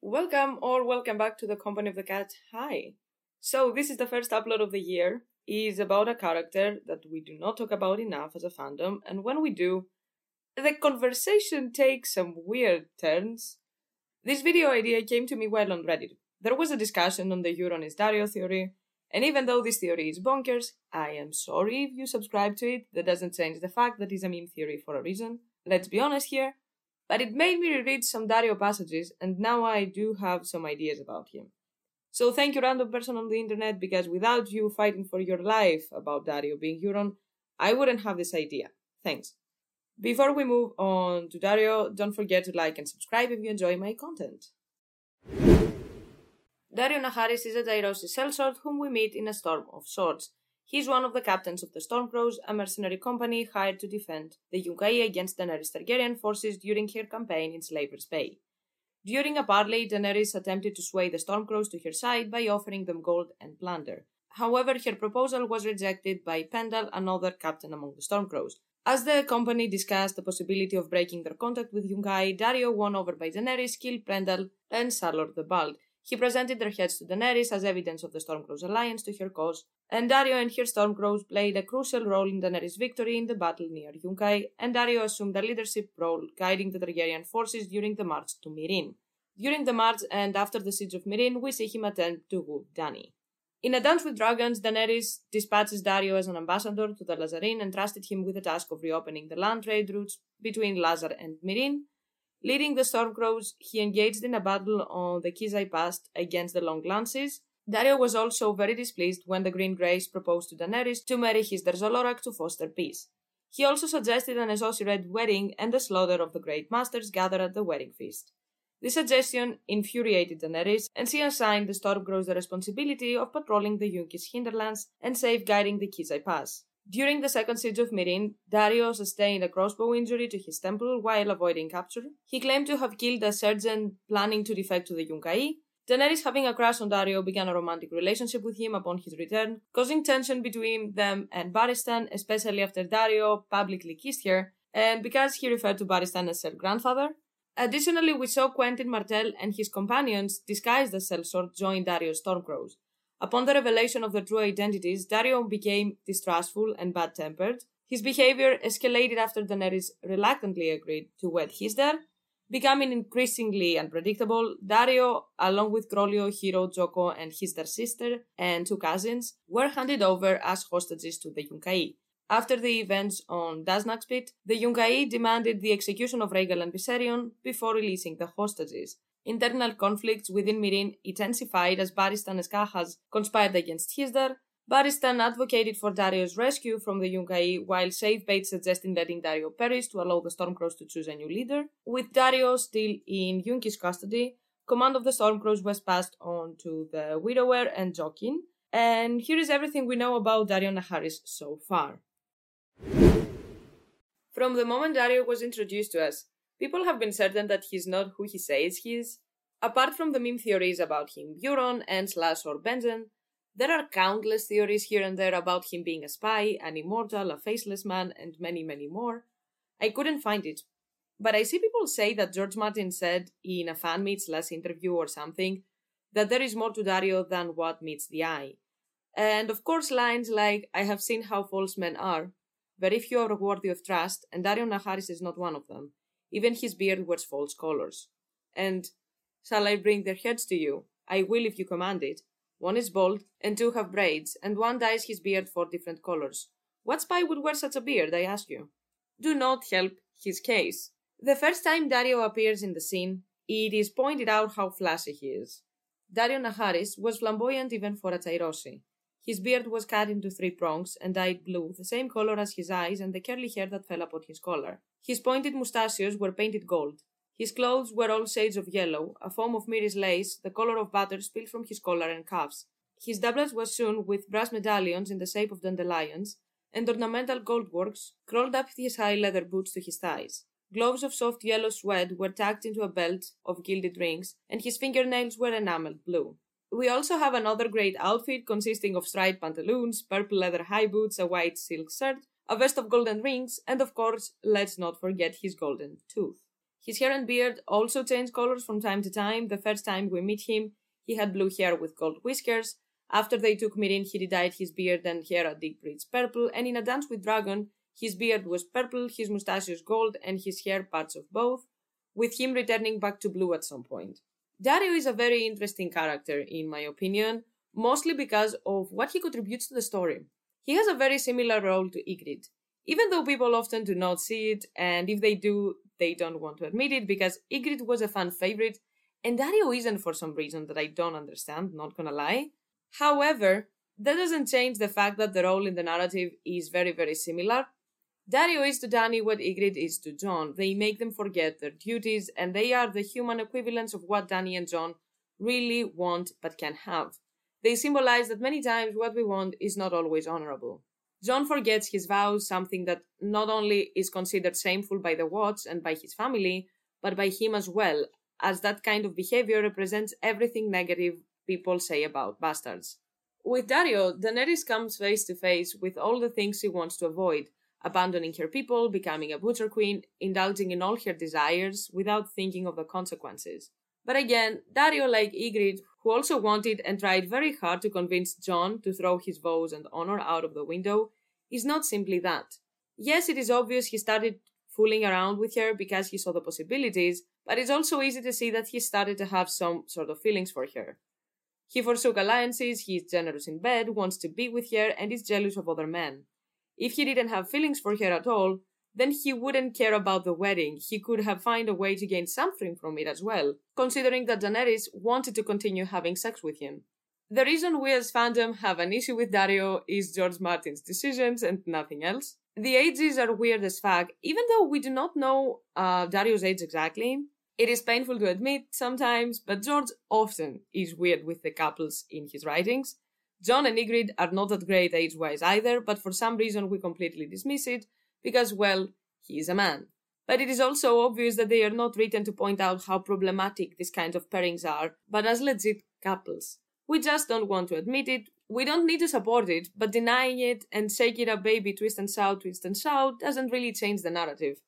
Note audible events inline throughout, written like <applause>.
Welcome or welcome back to the Company of the Cat. Hi. So this is the first upload of the year. It is about a character that we do not talk about enough as a fandom, and when we do, the conversation takes some weird turns. This video idea came to me while on Reddit. There was a discussion on the Euron is Daario theory, and even though this theory is bonkers, I am sorry if you subscribe to it. That doesn't change the fact that it's a meme theory for a reason. Let's be honest here. But it made me reread some Daario passages, and now I do have some ideas about him. So thank you, random person on the internet, because without you fighting for your life about Daario being Euron, I wouldn't have this idea. Thanks. Before we move on to Daario, don't forget to like and subscribe if you enjoy my content. Daario Naharis is a Tyrosi sellsword whom we meet in a storm of swords. He is one of the captains of the Stormcrows, a mercenary company hired to defend the Yunkai against Daenerys Targaryen forces during her campaign in Slaver's Bay. During a parley, Daenerys attempted to sway the Stormcrows to her side by offering them gold and plunder. However, her proposal was rejected by Pendal, another captain among the Stormcrows. As the company discussed the possibility of breaking their contact with Yunkai, Daario, won over by Daenerys, killed Pendal and Sallor the Bald, he presented their heads to Daenerys as evidence of the Stormcrows' alliance to her cause, and Daario and her Stormcrows played a crucial role in Daenerys' victory in the battle near Yunkai, and Daario assumed a leadership role guiding the Targaryen forces during the march to Meereen. During the march and after the siege of Meereen, we see him attempt to woo Dany. In a dance with dragons, Daenerys dispatches Daario as an ambassador to the Lhazareen and trusted him with the task of reopening the land trade routes between Lhazar and Meereen, Leading the Stormcrows, he engaged in a battle on the Khyzai Pass against the Long Lances. Daario was also very displeased when the Green Grace proposed to Daenerys to marry his Zolorak to foster peace. He also suggested an associated wedding and the slaughter of the Great Masters gathered at the wedding feast. This suggestion infuriated Daenerys, and she assigned the Stormcrows the responsibility of patrolling the Yunki's hinterlands and safeguarding the Khyzai Pass. During the second siege of Meereen, Daario sustained a crossbow injury to his temple while avoiding capture. He claimed to have killed a sergeant planning to defect to the Yunkai. Daenerys, having a crush on Daario, began a romantic relationship with him upon his return, causing tension between them and Barristan, especially after Daario publicly kissed her, and because he referred to Barristan as her grandfather. Additionally, we saw Quentyn Martell and his companions, disguised as sellsword, join Daario's Stormcrows. Upon the revelation of their true identities, Daario became distrustful and bad tempered. His behavior escalated after Daenerys reluctantly agreed to wed Hizdahr. Becoming increasingly unpredictable, Daario, along with Groleo, Hiro, Jhogo, and Hizdahr's sister and two cousins, were handed over as hostages to the Yunkai. After the events on Daznak's Pit, the Yunkai demanded the execution of Rhaegal and Viserion before releasing the hostages. Internal conflicts within Meereen intensified as Barristan and Skahaz conspired against Hizdahr. Barristan advocated for Daario's rescue from the Yunkai, while Shavepate suggesting letting Daario perish to allow the Stormcrows to choose a new leader. With Daario still in Yunki's custody, command of the Stormcrows was passed on to the Widower and Jaqen. And here is everything we know about Daario Naharis so far. From the moment Daario was introduced to us, People have been certain that he's not who he says he is. Apart from the meme theories about him, Euron, and Slash or Benjen, there are countless theories here and there about him being a spy, an immortal, a faceless man, and many, many more. I couldn't find it. But I see people say that George Martin said in a fan meets last interview or something that there is more to Daario than what meets the eye. And of course, lines like, I have seen how false men are, very few are worthy of trust, and Daario Naharis is not one of them. Even his beard wears false colors. And shall I bring their heads to you? I will if you command it. One is bald, and two have braids, and one dyes his beard four different colors. What spy would wear such a beard, I ask you? Do not help his case. The first time Daario appears in the scene, it is pointed out how flashy he is. Daario Naharis was flamboyant even for a Tyrosi. His beard was cut into three prongs and dyed blue, the same color as his eyes and the curly hair that fell upon his collar. His pointed mustachios were painted gold. His clothes were all shades of yellow, a foam of Myrish lace, the color of butter spilled from his collar and cuffs. His doublet was sewn with brass medallions in the shape of dandelions, and ornamental gold works crawled up his high leather boots to his thighs. Gloves of soft yellow suede were tucked into a belt of gilded rings, and his fingernails were enameled blue. We also have another great outfit consisting of striped pantaloons, purple leather high boots, a white silk shirt, a vest of golden rings, and of course, let's not forget his golden tooth. His hair and beard also change colors from time to time. The first time we meet him, he had blue hair with gold whiskers. After they took in, he dyed his beard and hair a deep rich purple, and in A Dance with Dragon, his beard was purple, his mustaches gold, and his hair parts of both, with him returning back to blue at some point. Daario is a very interesting character, in my opinion, mostly because of what he contributes to the story. He has a very similar role to Ygritte, even though people often do not see it, and if they do, they don't want to admit it because Ygritte was a fan favorite, and Daario isn't for some reason that I don't understand, not gonna lie. However, that doesn't change the fact that the role in the narrative is very, very similar. Daario is to Dany what Ygritte is to Jon. They make them forget their duties, and they are the human equivalents of what Dany and Jon really want but can have. They symbolize that many times what we want is not always honorable. Jon forgets his vows, something that not only is considered shameful by the Watts and by his family, but by him as well, as that kind of behavior represents everything negative people say about bastards. With Daario, Daenerys comes face to face with all the things she wants to avoid abandoning her people, becoming a butcher queen, indulging in all her desires without thinking of the consequences. But again, Daario, like Ygritte, who also wanted and tried very hard to convince Jon to throw his vows and honor out of the window, is not simply that. Yes, it is obvious he started fooling around with her because he saw the possibilities, but it's also easy to see that he started to have some sort of feelings for her. He forsook alliances, he is generous in bed, wants to be with her, and is jealous of other men. If he didn't have feelings for her at all, then he wouldn't care about the wedding. He could have found a way to gain something from it as well, considering that Daenerys wanted to continue having sex with him. The reason we as fandom have an issue with Daario is George Martin's decisions and nothing else. The ages are weird as fuck, even though we do not know uh, Daario's age exactly. It is painful to admit sometimes, but George often is weird with the couples in his writings. Jon and Ygritte are not that great age wise either, but for some reason we completely dismiss it because, well, he is a man. But it is also obvious that they are not written to point out how problematic these kinds of pairings are, but as legit couples. We just don't want to admit it. We don't need to support it, but denying it and shake it up baby twist and shout, twist and shout doesn't really change the narrative.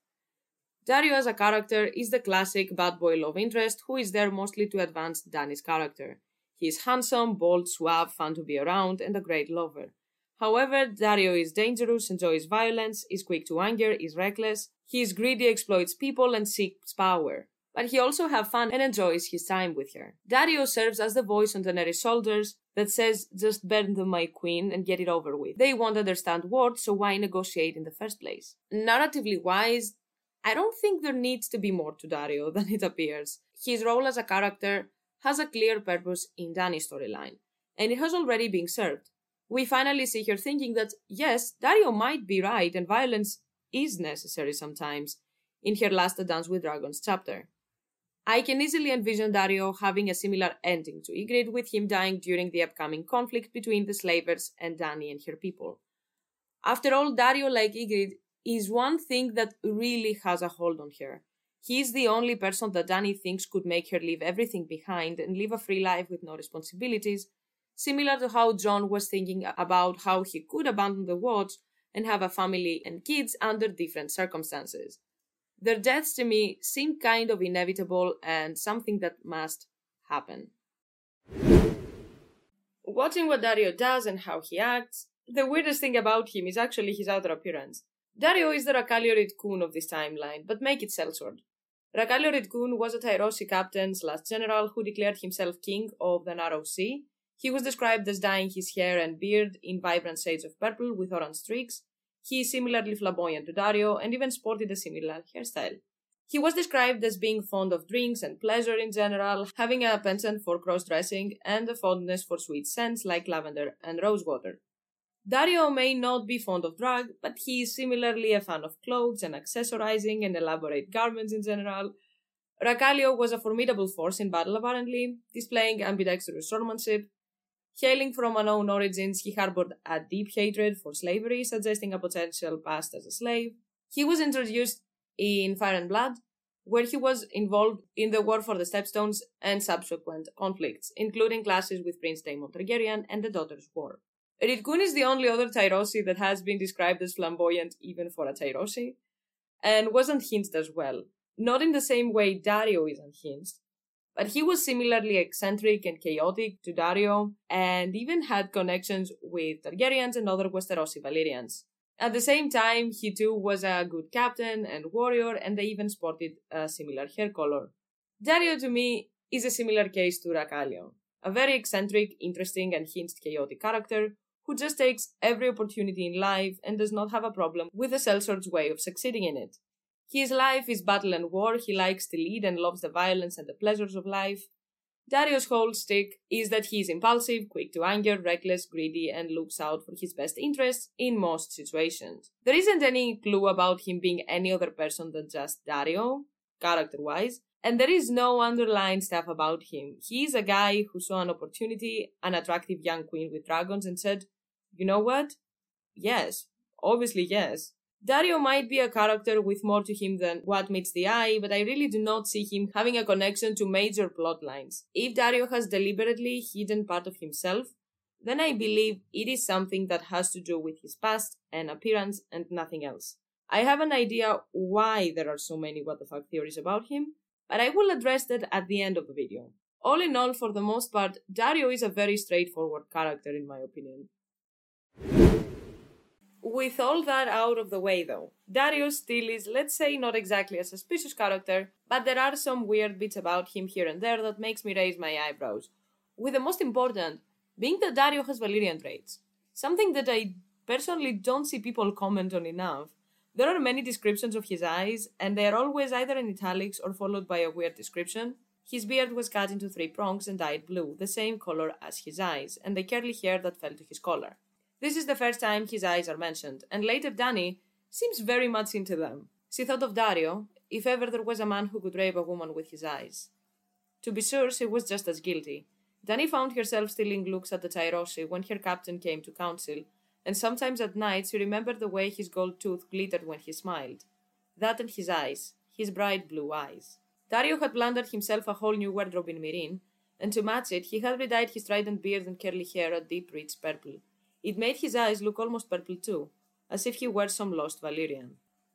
Daario as a character is the classic bad boy love interest who is there mostly to advance Dany's character. He is handsome, bold, suave, fun to be around, and a great lover. However, Daario is dangerous, enjoys violence, is quick to anger, is reckless. He is greedy, exploits people, and seeks power. But he also has fun and enjoys his time with her. Daario serves as the voice on Daenerys' shoulders that says, just burn them, my queen, and get it over with. They won't understand words, so why negotiate in the first place? Narratively wise, I don't think there needs to be more to Daario <laughs> than it appears. His role as a character has a clear purpose in Dany's storyline, and it has already been served we finally see her thinking that, yes, Daario might be right and violence is necessary sometimes in her last A Dance with Dragons chapter. I can easily envision Daario having a similar ending to Ygritte, with him dying during the upcoming conflict between the slavers and Dany and her people. After all, Daario, like Ygritte, is one thing that really has a hold on her. He is the only person that Dany thinks could make her leave everything behind and live a free life with no responsibilities, similar to how Jon was thinking about how he could abandon the watch and have a family and kids under different circumstances. Their deaths to me seem kind of inevitable and something that must happen. Watching what Daario does and how he acts, the weirdest thing about him is actually his outer appearance. Daario is the Racallio Ritkun of this timeline, but make it sellsword. Racallio Ritkun was a Tyrosi captain slash general who declared himself king of the Narrow Sea he was described as dyeing his hair and beard in vibrant shades of purple with orange streaks. He is similarly flamboyant to Daario and even sported a similar hairstyle. He was described as being fond of drinks and pleasure in general, having a penchant for cross dressing and a fondness for sweet scents like lavender and rosewater. Daario may not be fond of drag, but he is similarly a fan of clothes and accessorizing and elaborate garments in general. Racallio was a formidable force in battle apparently, displaying ambidextrous swordsmanship, Hailing from unknown origins, he harbored a deep hatred for slavery, suggesting a potential past as a slave. He was introduced in Fire and Blood, where he was involved in the war for the Stepstones and subsequent conflicts, including clashes with Prince Daemon Targaryen and the Daughters' War. Ritkun is the only other Tyrosi that has been described as flamboyant even for a Tyrosi, and wasn't hinged as well. not in the same way Daario is unhinged, but he was similarly eccentric and chaotic to Daario, and even had connections with Targaryens and other Westerosi Valyrians. At the same time, he too was a good captain and warrior, and they even sported a similar hair color. Daario, to me, is a similar case to Rakalion, a very eccentric, interesting, and hinged chaotic character who just takes every opportunity in life and does not have a problem with the sellsword's way of succeeding in it. His life is battle and war, he likes to lead and loves the violence and the pleasures of life. Daario's whole stick is that he is impulsive, quick to anger, reckless, greedy, and looks out for his best interests in most situations. There isn't any clue about him being any other person than just Daario, character wise, and there is no underlying stuff about him. He is a guy who saw an opportunity, an attractive young queen with dragons, and said, You know what? Yes, obviously, yes. Daario might be a character with more to him than what meets the eye, but I really do not see him having a connection to major plot lines. If Daario has deliberately hidden part of himself, then I believe it is something that has to do with his past and appearance and nothing else. I have an idea why there are so many what the fuck theories about him, but I will address that at the end of the video. All in all, for the most part, Daario is a very straightforward character in my opinion. With all that out of the way though, Daario still is, let's say, not exactly a suspicious character, but there are some weird bits about him here and there that makes me raise my eyebrows. With the most important being that Daario has Valyrian traits, something that I personally don't see people comment on enough. There are many descriptions of his eyes, and they are always either in italics or followed by a weird description. His beard was cut into three prongs and dyed blue, the same color as his eyes, and the curly hair that fell to his collar. This is the first time his eyes are mentioned, and later Dany seems very much into them. She thought of Daario, if ever there was a man who could rape a woman with his eyes. To be sure, she was just as guilty. Dany found herself stealing looks at the Tyrosi when her captain came to council, and sometimes at night she remembered the way his gold tooth glittered when he smiled. That and his eyes, his bright blue eyes. Daario had planted himself a whole new wardrobe in Meereen, and to match it, he had redyed his trident beard and curly hair a deep rich purple. It made his eyes look almost purple too, as if he were some lost Valyrian.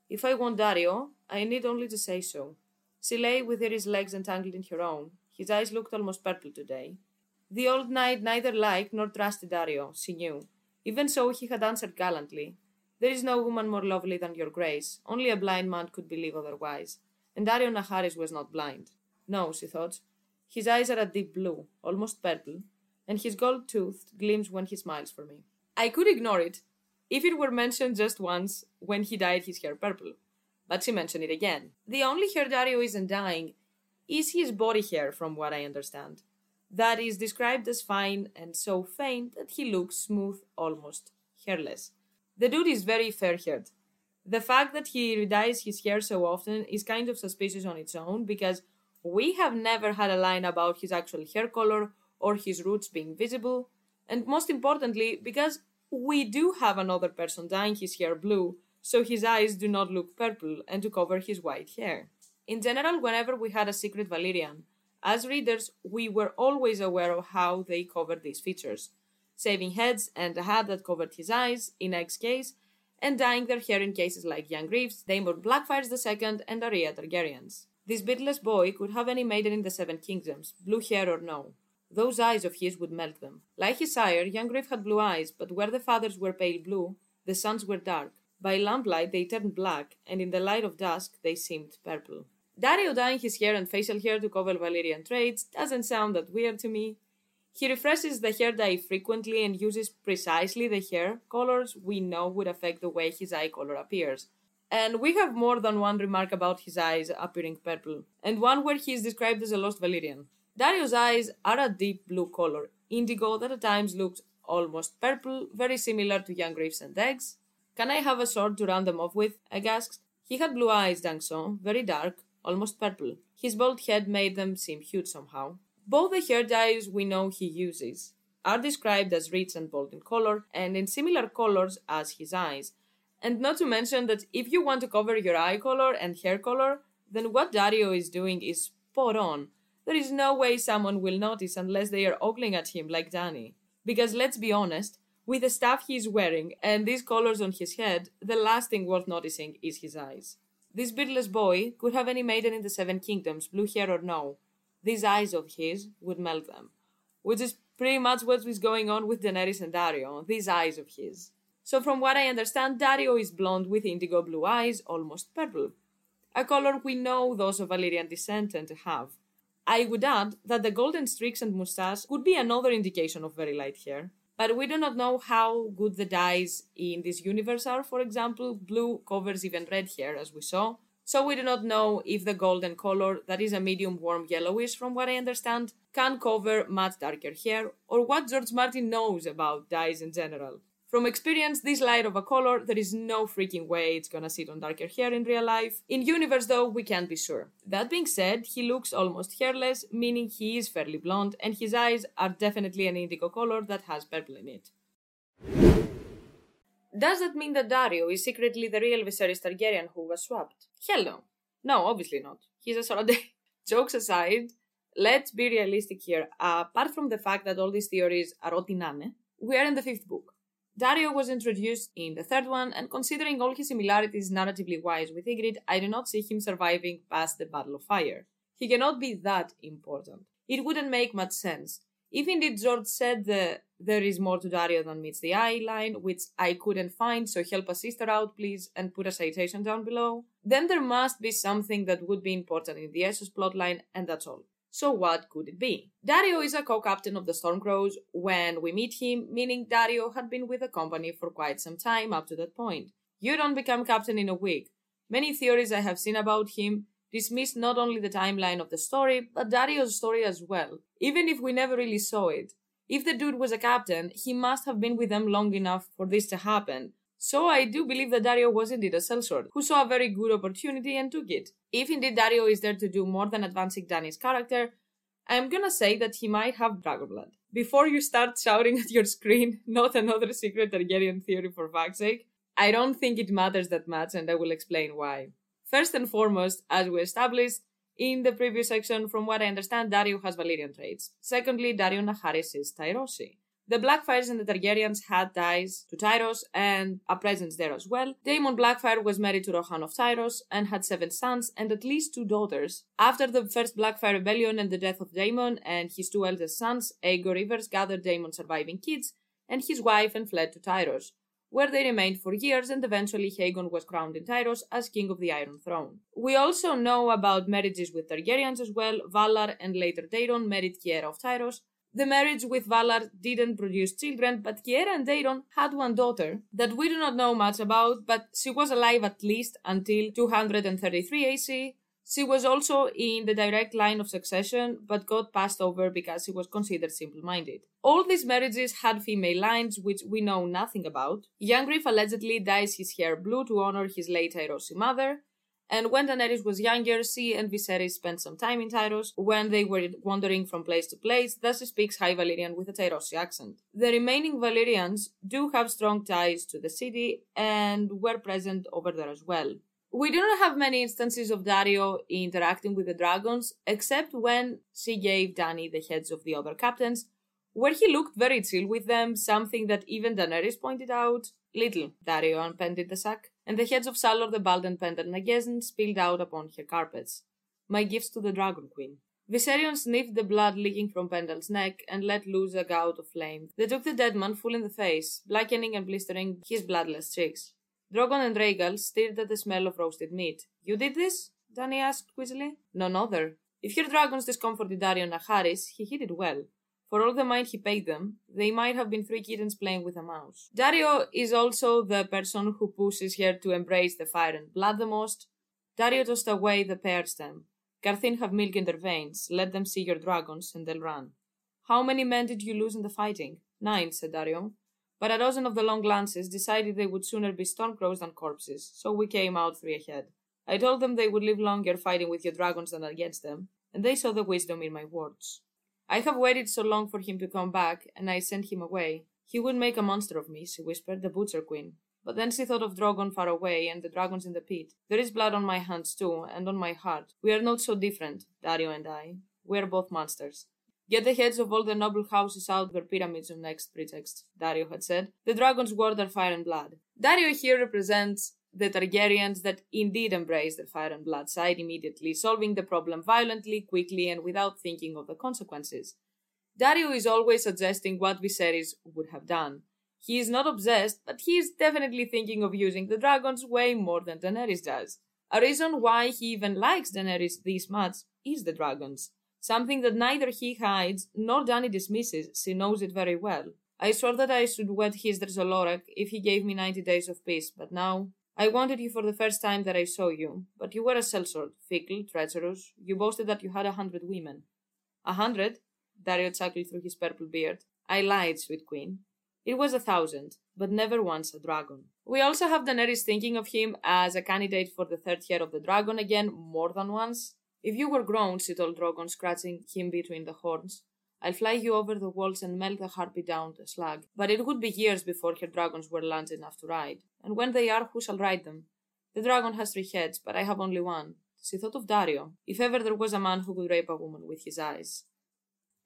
If I want Daario, I need only to say so. She lay with his legs entangled in her own. His eyes looked almost purple today. The old knight neither liked nor trusted Daario, she knew. Even so, he had answered gallantly, There is no woman more lovely than your grace. Only a blind man could believe otherwise. And Daario Naharis was not blind. No, she thought. His eyes are a deep blue, almost purple, and his gold tooth gleams when he smiles for me. I could ignore it if it were mentioned just once when he dyed his hair purple, but she mentioned it again. The only hair Daario isn't dyeing is his body hair, from what I understand. That is described as fine and so faint that he looks smooth, almost hairless. The dude is very fair haired. The fact that he dyes his hair so often is kind of suspicious on its own because we have never had a line about his actual hair color or his roots being visible, and most importantly, because we do have another person dyeing his hair blue, so his eyes do not look purple and to cover his white hair. In general, whenever we had a secret Valyrian, as readers, we were always aware of how they covered these features, saving heads and a hat that covered his eyes, in Egg's case, and dyeing their hair in cases like young Reeves, Daemon Blackfyres II, and Arya Targaryens. This beardless boy could have any maiden in the Seven Kingdoms, blue hair or no. Those eyes of his would melt them. Like his sire, young Griff had blue eyes, but where the father's were pale blue, the son's were dark. By lamplight they turned black, and in the light of dusk they seemed purple. Daario dyeing his hair and facial hair to cover Valyrian traits doesn't sound that weird to me. He refreshes the hair dye frequently and uses precisely the hair colors we know would affect the way his eye color appears. And we have more than one remark about his eyes appearing purple, and one where he is described as a lost Valyrian. Daario's eyes are a deep blue color, indigo that at times looks almost purple, very similar to young Reeves and Eggs. Can I have a sword to run them off with? Egg asked. He had blue eyes, Dangson, very dark, almost purple. His bald head made them seem huge somehow. Both the hair dyes we know he uses are described as rich and bold in color and in similar colors as his eyes. And not to mention that if you want to cover your eye color and hair color, then what Daario is doing is spot on. There is no way someone will notice unless they are ogling at him like Dany. Because let's be honest, with the stuff he is wearing and these colors on his head, the last thing worth noticing is his eyes. This beardless boy could have any maiden in the Seven Kingdoms, blue hair or no. These eyes of his would melt them. Which is pretty much what is going on with Daenerys and Daario, these eyes of his. So, from what I understand, Daario is blonde with indigo blue eyes, almost purple. A color we know those of Valyrian descent tend to have. I would add that the golden streaks and moustache could be another indication of very light hair, but we do not know how good the dyes in this universe are. For example, blue covers even red hair, as we saw, so we do not know if the golden color, that is a medium warm yellowish from what I understand, can cover much darker hair, or what George Martin knows about dyes in general. From experience, this light of a color, there is no freaking way it's gonna sit on darker hair in real life. In universe, though, we can't be sure. That being said, he looks almost hairless, meaning he is fairly blonde, and his eyes are definitely an indigo color that has purple in it. Does that mean that Daario is secretly the real Viserys Targaryen who was swapped? Hell no. No, obviously not. He's a Saradai. <laughs> Jokes aside, let's be realistic here. apart from the fact that all these theories are otinane, we are in the fifth book. Daario was introduced in the third one, and considering all his similarities narratively wise with Ygritte, I do not see him surviving past the Battle of Fire. He cannot be that important. It wouldn't make much sense. If indeed George said that there is more to Daario than meets the eye line, which I couldn't find, so help a sister out, please, and put a citation down below, then there must be something that would be important in the Essos plotline, and that's all. So what could it be? Daario is a co-captain of the Stormcrows when we meet him, meaning Daario had been with the company for quite some time up to that point. You don't become captain in a week. Many theories I have seen about him dismiss not only the timeline of the story, but Daario's story as well, even if we never really saw it. If the dude was a captain, he must have been with them long enough for this to happen, so I do believe that Daario was indeed a sellsword, who saw a very good opportunity and took it. If indeed Daario is there to do more than advancing Dany's character, I am gonna say that he might have dragon blood. Before you start shouting <laughs> at your screen, not another secret Targaryen theory for fuck's sake, I don't think it matters that much and I will explain why. First and foremost, as we established in the previous section, from what I understand, Daario has Valyrian traits. Secondly, Daario Naharis is Tyrosi. The Blackfyres and the Targaryens had ties to Tyrosh and a presence there as well. Daemon Blackfyre was married to Rohanne of Tyrosh and had seven sons and at least two daughters. After the first Blackfyre rebellion and the death of Daemon and his two eldest sons, Aegor Rivers gathered Daemon's surviving kids and his wife and fled to Tyrosh, where they remained for years and eventually Aegon was crowned in Tyrosh as king of the Iron Throne. We also know about marriages with Targaryens as well. Valarr and later Daeron married Kiera of Tyrosh, the marriage with Valarr didn't produce children, but Kiera and Daeron had one daughter that we do not know much about, but she was alive at least until 233 AC. She was also in the direct line of succession, but got passed over because she was considered simple minded. All these marriages had female lines, which we know nothing about. Young allegedly dyes his hair blue to honor his late Tyrosi mother, and when Daenerys was younger, she and Viserys spent some time in Tyrosh when they were wandering from place to place, thus she speaks High Valyrian with a Tyrosi accent. The remaining Valyrians do have strong ties to the city and were present over there as well. We do not have many instances of Daario interacting with the dragons, except when she gave Dany the heads of the other captains, where he looked very chill with them, something that even Daenerys pointed out. Little Daario unpended the sack and the heads of Sallor the Bald and Pendant Nagesen spilled out upon her carpets. My gifts to the Dragon Queen. Viserion sniffed the blood leaking from Pendel's neck and let loose a gout of flame. They took the dead man full in the face, blackening and blistering his bloodless cheeks. Drogon and Rhaegal stared at the smell of roasted meat. You did this? Dany asked quizzily. None other. If your dragons discomforted Daario Naharis, he hid it well. For all the mind he paid them, they might have been three kittens playing with a mouse. Daario is also the person who pushes her to embrace the fire and blood the most. Daario tossed away the pear stem. Qartheen have milk in their veins. Let them see your dragons, and they'll run. How many men did you lose in the fighting? Nine, said Daario. But a dozen of the long lances decided they would sooner be stormcrows than corpses, so we came out three ahead. I told them they would live longer fighting with your dragons than against them, and they saw the wisdom in my words. I have waited so long for him to come back, and I sent him away. He would make a monster of me, she whispered, the Butcher Queen. But then she thought of Drogon far away and the dragons in the pit. There is blood on my hands too, and on my heart. We are not so different, Daario and I. We are both monsters. Get the heads of all the noble houses out their pyramids on next pretext, Daario had said. The dragons ward their fire and blood. Daario here represents the Targaryens that indeed embrace the fire and blood side immediately, solving the problem violently, quickly, and without thinking of the consequences. Daario is always suggesting what Viserys would have done. He is not obsessed, but he is definitely thinking of using the dragons way more than Daenerys does. A reason why he even likes Daenerys this much is the dragons. Something that neither he hides nor Dany dismisses, she knows it very well. I swore that I should wed Hizdahr zo if he gave me ninety days of peace, but now I wanted you for the first time that I saw you, but you were a sellsword, fickle, treacherous. You boasted that you had a hundred women. A hundred? Daario chuckled through his purple beard. I lied, sweet queen. It was a thousand, but never once a dragon. We also have Daenerys thinking of him as a candidate for the third year of the dragon again more than once. If you were grown, she told Drogon, scratching him between the horns, I'll fly you over the walls and melt the harpy down to slag. But it would be years before her dragons were large enough to ride. And when they are, who shall ride them? The dragon has three heads, but I have only one. She thought of Daario, if ever there was a man who could rape a woman with his eyes.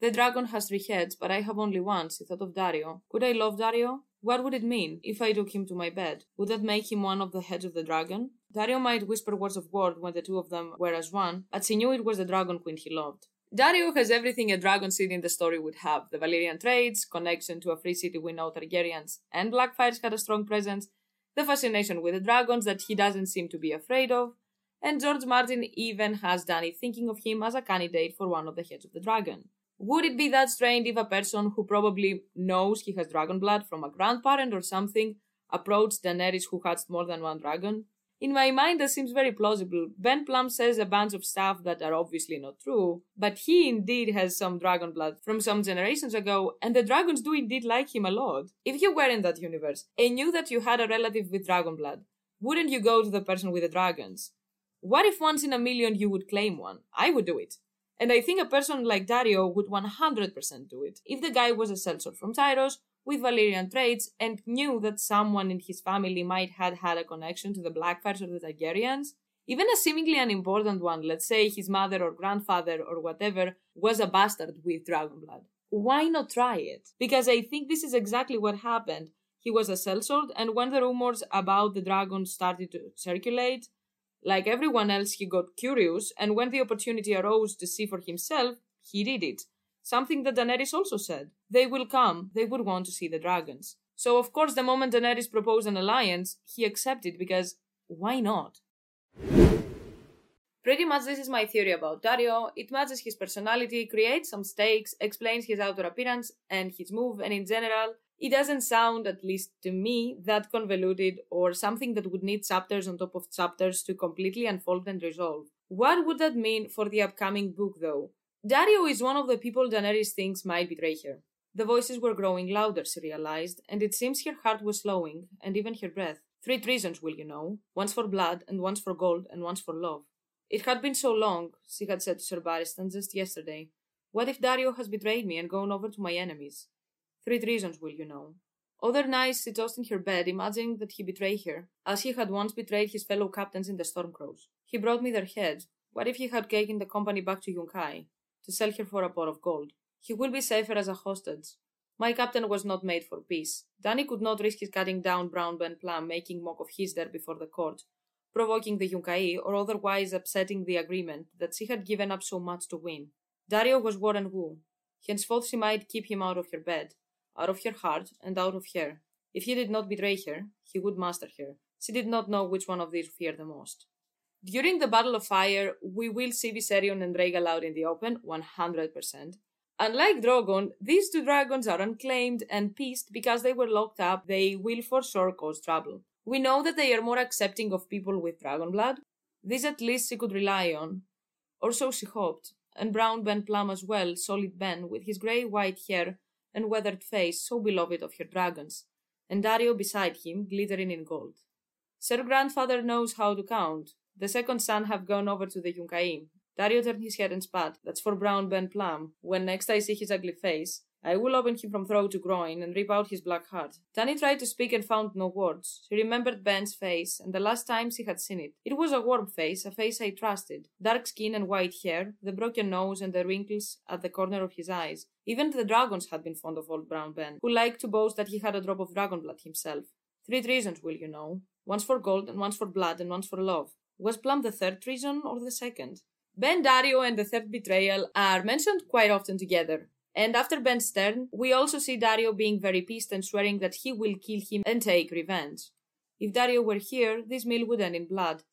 The dragon has three heads, but I have only one, she thought of Daario. Could I love Daario? What would it mean if I took him to my bed? Would that make him one of the heads of the dragon? Daario might whisper words of word when the two of them were as one, but she knew it was the dragon queen he loved. Daario has everything a dragon city in the story would have the Valyrian traits, connection to a free city we know Targaryens and Blackfyres had a strong presence, the fascination with the dragons that he doesn't seem to be afraid of, and George Martin even has Dany thinking of him as a candidate for one of the heads of the dragon. Would it be that strange if a person who probably knows he has dragon blood from a grandparent or something approached Daenerys who hatched more than one dragon? In my mind, that seems very plausible. Ben Plumm says a bunch of stuff that are obviously not true, but he indeed has some dragon blood from some generations ago, and the dragons do indeed like him a lot. If you were in that universe and knew that you had a relative with dragon blood, wouldn't you go to the person with the dragons? What if once in a million you would claim one? I would do it. And I think a person like Daario would 100% do it. If the guy was a sellsword from Tyrosh with Valyrian traits and knew that someone in his family might have had a connection to the Blackfyres or the Targaryens, even a seemingly unimportant one, let's say his mother or grandfather or whatever, was a bastard with dragon blood. Why not try it? Because I think this is exactly what happened. He was a sellsword, and when the rumors about the dragon started to circulate, like everyone else, he got curious, and when the opportunity arose to see for himself, he did it. Something that Daenerys also said. They will come, they would want to see the dragons. So, of course, the moment Daenerys proposed an alliance, he accepted because why not? Pretty much this is my theory about Daario. It matches his personality, creates some stakes, explains his outer appearance and his move, and in general, it doesn't sound, at least to me, that convoluted or something that would need chapters on top of chapters to completely unfold and resolve. What would that mean for the upcoming book, though? Daario is one of the people Daenerys thinks might betray her. The voices were growing louder, she realized, and it seems her heart was slowing, and even her breath. Three treasons, will you know? Once for blood, and once for gold, and once for love. It had been so long, she had said to Sir Barristan just yesterday. What if Daario has betrayed me and gone over to my enemies? Three reasons, will you know. Other nights she tossed in her bed, imagining that he betrayed her, as he had once betrayed his fellow captains in the Stormcrows. He brought me their heads. What if he had taken the company back to Yunkai, to sell her for a pot of gold? He will be safer as a hostage. My captain was not made for peace. Dany could not risk his cutting down Brown Ben Plumm, making mock of Hizdahr before the court, provoking the Yunkai, or otherwise upsetting the agreement that she had given up so much to win. Daario was Warren Wu. Henceforth she might keep him out of her bed, out of her heart and out of her. If he did not betray her, he would master her. She did not know which one of these feared the most. During the Battle of Fire, we will see Viserion and Rhaegal out in the open, 100%. Unlike Drogon, these two dragons are unclaimed and pissed because they were locked up, they will for sure cause trouble. We know that they are more accepting of people with dragon blood. This at least she could rely on. Or so she hoped. And Brown Ben Plumm as well, solid Ben, with his grey white hair and weathered face so beloved of her dragons, and Daario beside him, glittering in gold. Sir Grandfather knows how to count. The second son have gone over to the Yunkai. Daario turned his head and spat. That's for Brown Ben Plumm. When next I see his ugly face, I will open him from throat to groin and rip out his black heart. Dany tried to speak and found no words. She remembered Ben's face, and the last time she had seen it. It was a warm face, a face I trusted. Dark skin and white hair, the broken nose and the wrinkles at the corner of his eyes. Even the dragons had been fond of old brown Ben, who liked to boast that he had a drop of dragon blood himself. Three treasons, will you know? Once for gold, and once for blood, and once for love. Was Plumm the third treason or the second? Ben Daario and the third betrayal are mentioned quite often together. And after Ben's turn, we also see Daario being very pissed and swearing that he will kill him and take revenge. If Daario were here, this meal would end in blood.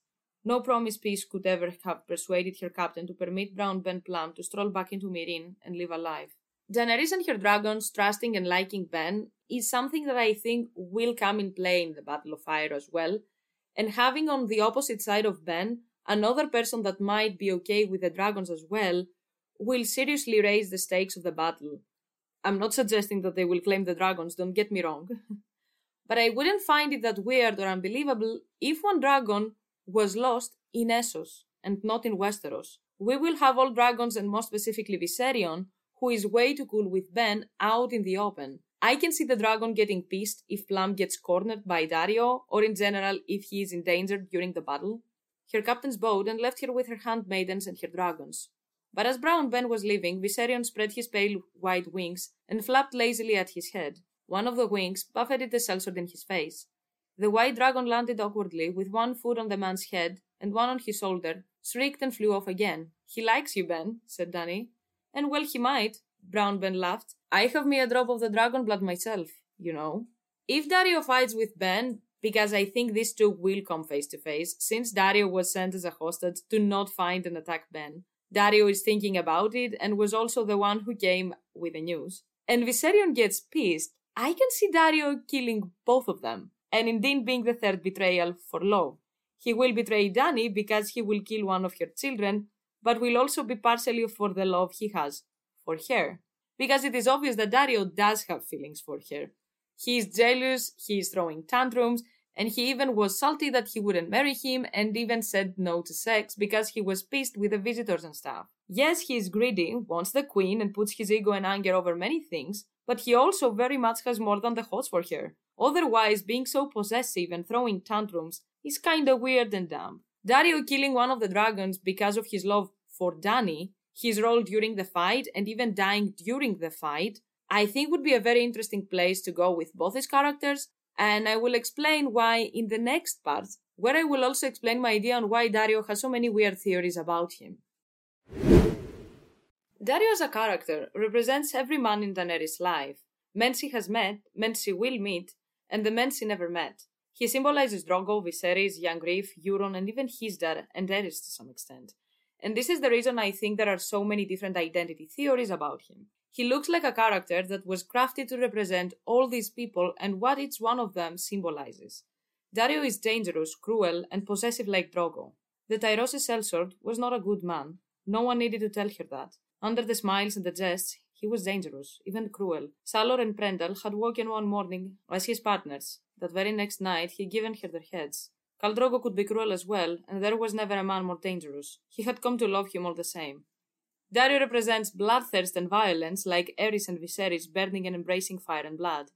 No promised peace could ever have persuaded her captain to permit Brown Ben Plumm to stroll back into Meereen and live alive. Daenerys and her dragons trusting and liking Ben is something that I think will come in play in the Battle of Fire as well, and having on the opposite side of Ben another person that might be okay with the dragons as well will seriously raise the stakes of the battle. I'm not suggesting that they will claim the dragons, don't get me wrong. <laughs> but I wouldn't find it that weird or unbelievable if one dragon was lost in Essos and not in Westeros. We will have all dragons and more specifically Viserion, who is way too cool with Ben, out in the open. I can see the dragon getting pissed if Plumm gets cornered by Daario, or in general if he is in danger during the battle. Her captains bowed and left her with her handmaidens and her dragons. But as Brown Ben was leaving, Viserion spread his pale white wings and flapped lazily at his head. One of the wings buffeted the sellsword in his face. The white dragon landed awkwardly, with one foot on the man's head and one on his shoulder, shrieked and flew off again. He likes you, Ben, said Dany. And well he might, Brown Ben laughed. I have me a drop of the dragon blood myself, you know. If Daario fights with Ben, because I think these two will come face to face, since Daario was sent as a hostage to not find and attack Ben. Daario is thinking about it and was also the one who came with the news. And Viserion gets pissed. I can see Daario killing both of them, and indeed being the third betrayal for love. He will betray Dany because he will kill one of her children, but will also be partially for the love he has for her. Because it is obvious that Daario does have feelings for her. He is jealous, he is throwing tantrums, and he even was salty that he wouldn't marry him and even said no to sex because he was pissed with the visitors and stuff. Yes, he is greedy, wants the queen, and puts his ego and anger over many things, but he also very much has more than the hots for her. Otherwise, being so possessive and throwing tantrums is kinda weird and dumb. Daario killing one of the dragons because of his love for Dany, his role during the fight, and even dying during the fight, I think would be a very interesting place to go with both his characters and I will explain why in the next part, where I will also explain my idea on why Daario has so many weird theories about him. Daario as a character represents every man in Daenerys' life, men she has met, men she will meet, and the men she never met. He symbolizes Drogo, Viserys, Young Griff, Euron, and even his dad and Aerys to some extent. And this is the reason I think there are so many different identity theories about him. He looks like a character that was crafted to represent all these people and what each one of them symbolizes. Daario is dangerous, cruel, and possessive like Drogo. The Tyrosi sellsword was not a good man. No one needed to tell her that. Under the smiles and the jests, he was dangerous, even cruel. Sallor and Prendahl had woken one morning as his partners. That very next night, he given her their heads. Khal Drogo could be cruel as well, and there was never a man more dangerous. He had come to love him all the same. Daario represents bloodthirst and violence, like Aerys and Viserys burning and embracing fire and blood.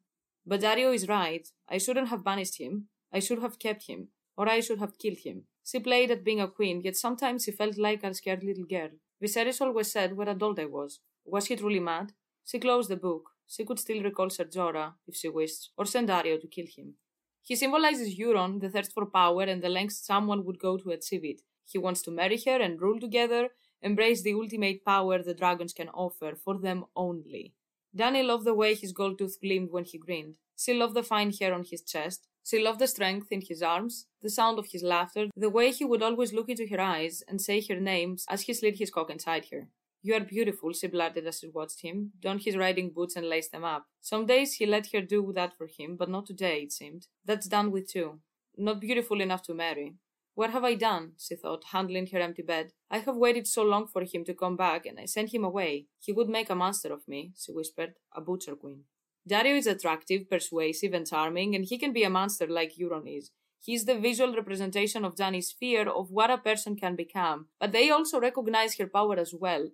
But Daario is right. I shouldn't have banished him. I should have kept him. Or I should have killed him. She played at being a queen, yet sometimes she felt like a scared little girl. Viserys always said what a doll I was. Was he truly mad? She closed the book. She could still recall Ser Jorah, if she wished, or send Daario to kill him. He symbolizes Euron, the thirst for power, and the lengths someone would go to achieve it. He wants to marry her and rule together, embrace the ultimate power the dragons can offer for them only. Dany loved the way his gold tooth gleamed when he grinned. She loved the fine hair on his chest. She loved the strength in his arms, the sound of his laughter, the way he would always look into her eyes and say her names as he slid his cock inside her. You are beautiful, she blurted as she watched him, donned his riding boots and laced them up. Some days he let her do that for him, but not today, it seemed. That's done with too. Not beautiful enough to marry. What have I done? she thought, handling her empty bed. I have waited so long for him to come back, and I sent him away. He would make a monster of me, she whispered, a butcher queen. Daario is attractive, persuasive, and charming, and he can be a monster like Euron is. He is the visual representation of Dany's fear of what a person can become, but they also recognize her power as well,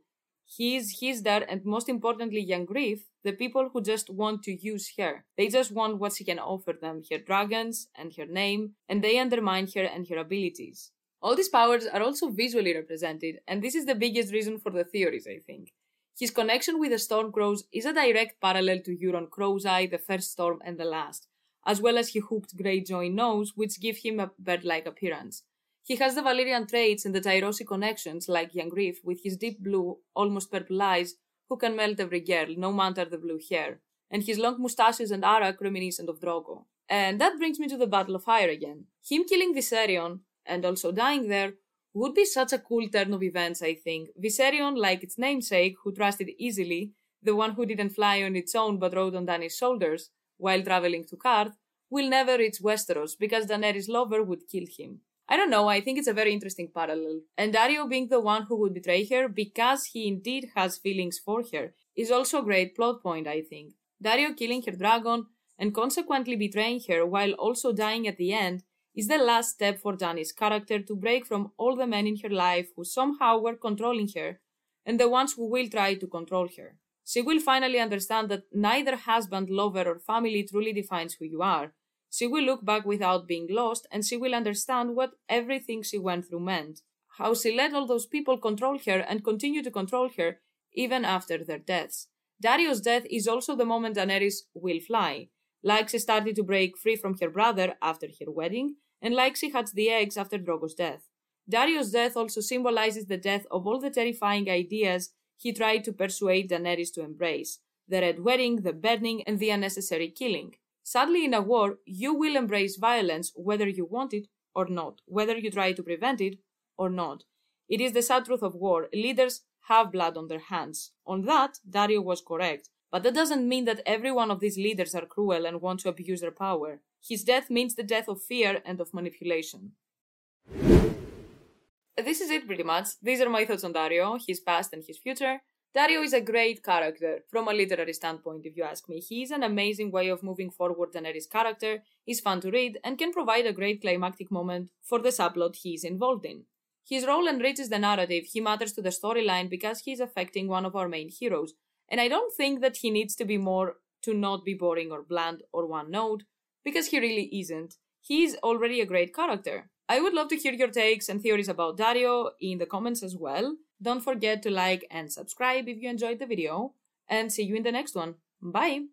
he's he's there and most importantly young Yangreef the people who just want to use her they just want what she can offer them her dragons and her name and they undermine her and her abilities all these powers are also visually represented and this is the biggest reason for the theories i think his connection with the storm crows is a direct parallel to Euron Crow's Eye, the first storm and the last. as well as his hooked Greyjoy nose, which give him a bird-like appearance. He has the Valyrian traits and the Tyrosi connections, like Young Griff, with his deep blue, almost purple eyes, who can melt every girl, no matter the blue hair, and his long mustaches and arakh reminiscent of Drogo. And that brings me to the Battle of Fire again. Him killing Viserion, and also dying there, would be such a cool turn of events, I think. Viserion, like its namesake, who trusted easily, the one who didn't fly on its own but rode on Dany's shoulders while traveling to Qarth, will never reach Westeros because Daenerys' lover would kill him. I don't know, I think it's a very interesting parallel. And Daario being the one who would betray her because he indeed has feelings for her is also a great plot point, I think. Daario killing her dragon and consequently betraying her while also dying at the end is the last step for Dany's character to break from all the men in her life who somehow were controlling her and the ones who will try to control her. She will finally understand that neither husband, lover, or family truly defines who you are, she will look back without being lost and she will understand what everything she went through meant. How she let all those people control her and continue to control her even after their deaths. Daario's death is also the moment Daenerys will fly. Like she started to break free from her brother after her wedding, and like she hatched the eggs after Drogo's death. Daario's death also symbolizes the death of all the terrifying ideas he tried to persuade Daenerys to embrace the Red Wedding, the burning, and the unnecessary killing. Sadly, in a war, you will embrace violence whether you want it or not, whether you try to prevent it or not. It is the sad truth of war. Leaders have blood on their hands. On that, Daario was correct. But that doesn't mean that every one of these leaders are cruel and want to abuse their power. His death means the death of fear and of manipulation. This is it pretty much. These are my thoughts on Daario, his past and his future. Daario is a great character from a literary standpoint, if you ask me. He is an amazing way of moving forward Daenerys' character, is fun to read, and can provide a great climactic moment for the subplot he is involved in. His role enriches the narrative, he matters to the storyline because he is affecting one of our main heroes, and I don't think that he needs to be more to not be boring or bland or one note, because he really isn't. He is already a great character. I would love to hear your takes and theories about Daario in the comments as well. Don't forget to like and subscribe if you enjoyed the video, and see you in the next one. Bye!